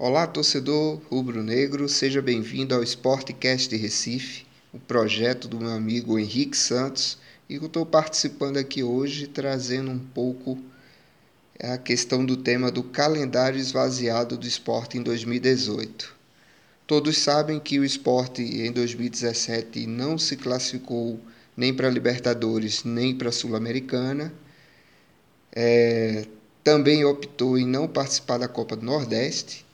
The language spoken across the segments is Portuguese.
Olá, torcedor rubro-negro, seja bem-vindo ao Sportcast Recife, o projeto do meu amigo Henrique Santos, e eu estou participando aqui hoje trazendo um pouco a questão do tema do calendário esvaziado do esporte em 2018. Todos sabem que o esporte em 2017 não se classificou nem para Libertadores nem para Sul-Americana. É, também optou em não participar da Copa do Nordeste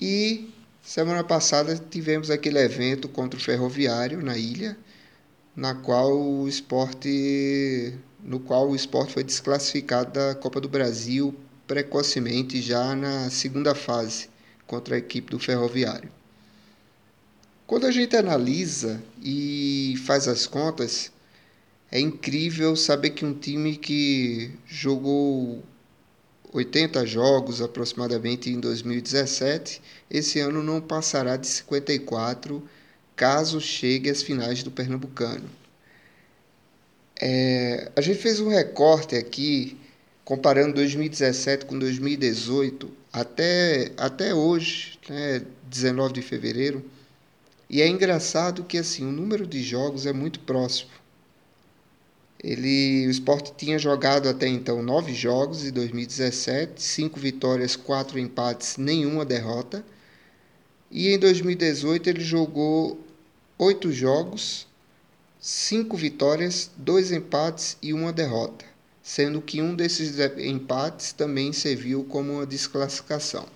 e semana passada tivemos aquele evento contra o Ferroviário na ilha, na qual o esporte, no qual o esporte foi desclassificado da Copa do Brasil precocemente já na segunda fase contra a equipe do Ferroviário. Quando a gente analisa e faz as contas, é incrível saber que um time que jogou 80 jogos aproximadamente em 2017, esse ano não passará de 54 caso chegue às finais do Pernambucano. É, a gente fez um recorte aqui comparando 2017 com 2018 até, até hoje, né, 19 de fevereiro, e é engraçado que assim o número de jogos é muito próximo. Ele, o esporte tinha jogado até então nove jogos em 2017, cinco vitórias, quatro empates, nenhuma derrota. E em 2018 ele jogou oito jogos, cinco vitórias, dois empates e uma derrota, sendo que um desses empates também serviu como uma desclassificação.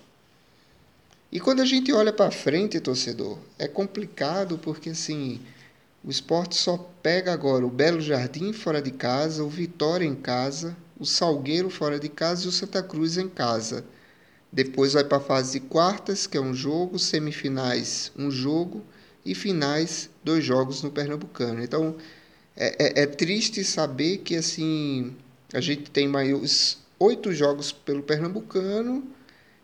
E quando a gente olha para frente, torcedor, é complicado porque assim o esporte só pega agora o Belo Jardim fora de casa, o Vitória em casa, o Salgueiro fora de casa e o Santa Cruz em casa. Depois vai para a fase de quartas, que é um jogo, semifinais, um jogo e finais, dois jogos no Pernambucano. Então é, é, é triste saber que assim a gente tem mais oito jogos pelo Pernambucano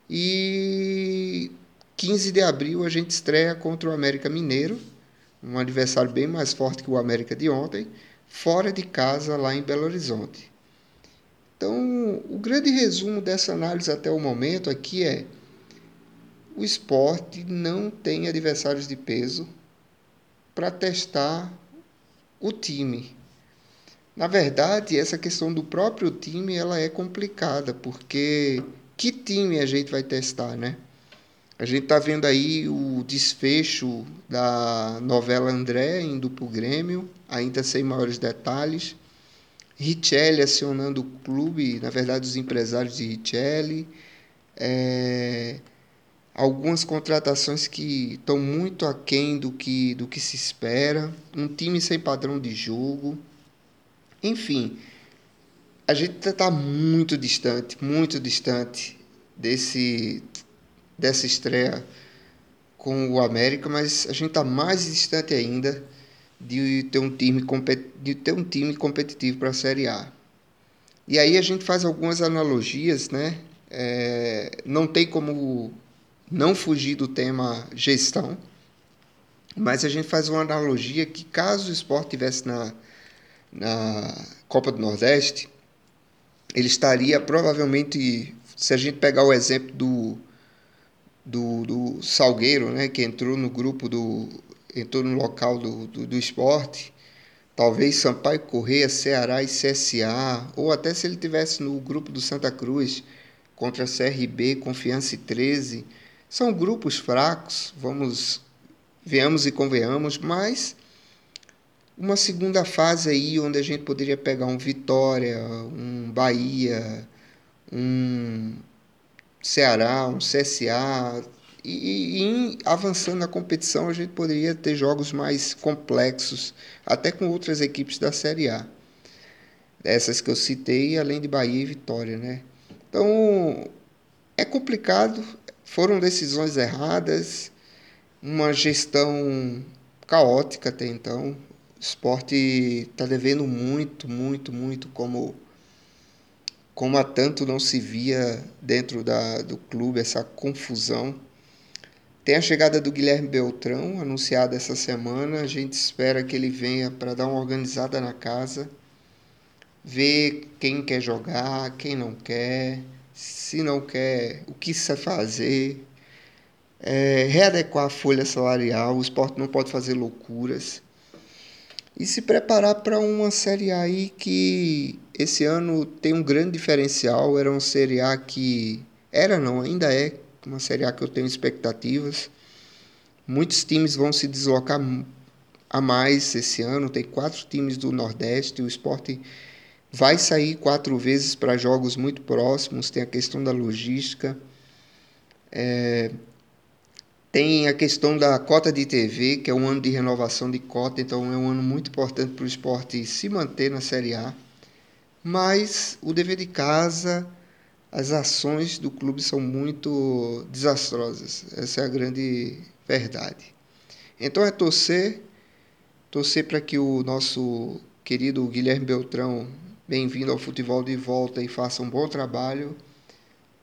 e 15 de abril a gente estreia contra o América Mineiro um adversário bem mais forte que o América de ontem, fora de casa lá em Belo Horizonte. Então, o grande resumo dessa análise até o momento aqui é: o esporte não tem adversários de peso para testar o time. Na verdade, essa questão do próprio time ela é complicada, porque que time a gente vai testar, né? A gente está vendo aí o desfecho da novela André indo para o Grêmio, ainda sem maiores detalhes. Richelli acionando o clube, na verdade os empresários de Richelli. É, algumas contratações que estão muito aquém do que, do que se espera. Um time sem padrão de jogo. Enfim, a gente está muito distante, muito distante desse dessa estreia com o América, mas a gente está mais distante ainda de ter um time, de ter um time competitivo para a Série A. E aí a gente faz algumas analogias, né? É, não tem como não fugir do tema gestão, mas a gente faz uma analogia que caso o esporte tivesse na, na Copa do Nordeste, ele estaria provavelmente, se a gente pegar o exemplo do do, do Salgueiro, né, que entrou no grupo do entrou no local do, do, do esporte, talvez Sampaio Correia, Ceará e CSA, ou até se ele tivesse no grupo do Santa Cruz contra CRB, Confiança e 13, são grupos fracos, vamos venhamos e convenhamos, mas uma segunda fase aí onde a gente poderia pegar um Vitória, um Bahia, um Ceará, um CSA. E, e, avançando na competição, a gente poderia ter jogos mais complexos, até com outras equipes da Série A. Essas que eu citei, além de Bahia e Vitória, né? Então, é complicado, foram decisões erradas, uma gestão caótica até então. O esporte está devendo muito, muito, muito como como há tanto não se via dentro da, do clube essa confusão. Tem a chegada do Guilherme Beltrão, anunciada essa semana. A gente espera que ele venha para dar uma organizada na casa, ver quem quer jogar, quem não quer, se não quer, o que se fazer. é, readequar a folha salarial, o esporte não pode fazer loucuras. E se preparar para uma Série A aí que esse ano tem um grande diferencial. Era uma Série A que. Era não, ainda é uma Série A que eu tenho expectativas. Muitos times vão se deslocar a mais esse ano. Tem quatro times do Nordeste. O esporte vai sair quatro vezes para jogos muito próximos. Tem a questão da logística. É, tem a questão da cota de TV, que é um ano de renovação de cota, então é um ano muito importante para o esporte se manter na Série A. Mas o dever de casa, as ações do clube são muito desastrosas. Essa é a grande verdade. Então é torcer, torcer para que o nosso querido Guilherme Beltrão, bem-vindo ao futebol de volta e faça um bom trabalho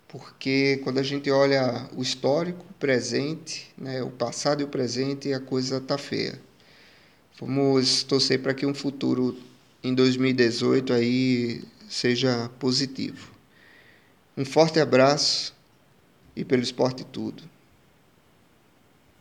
porque quando a gente olha o histórico, o presente, né, o passado e o presente, a coisa tá feia. Vamos torcer para que um futuro em 2018 aí seja positivo. Um forte abraço e pelo esporte tudo.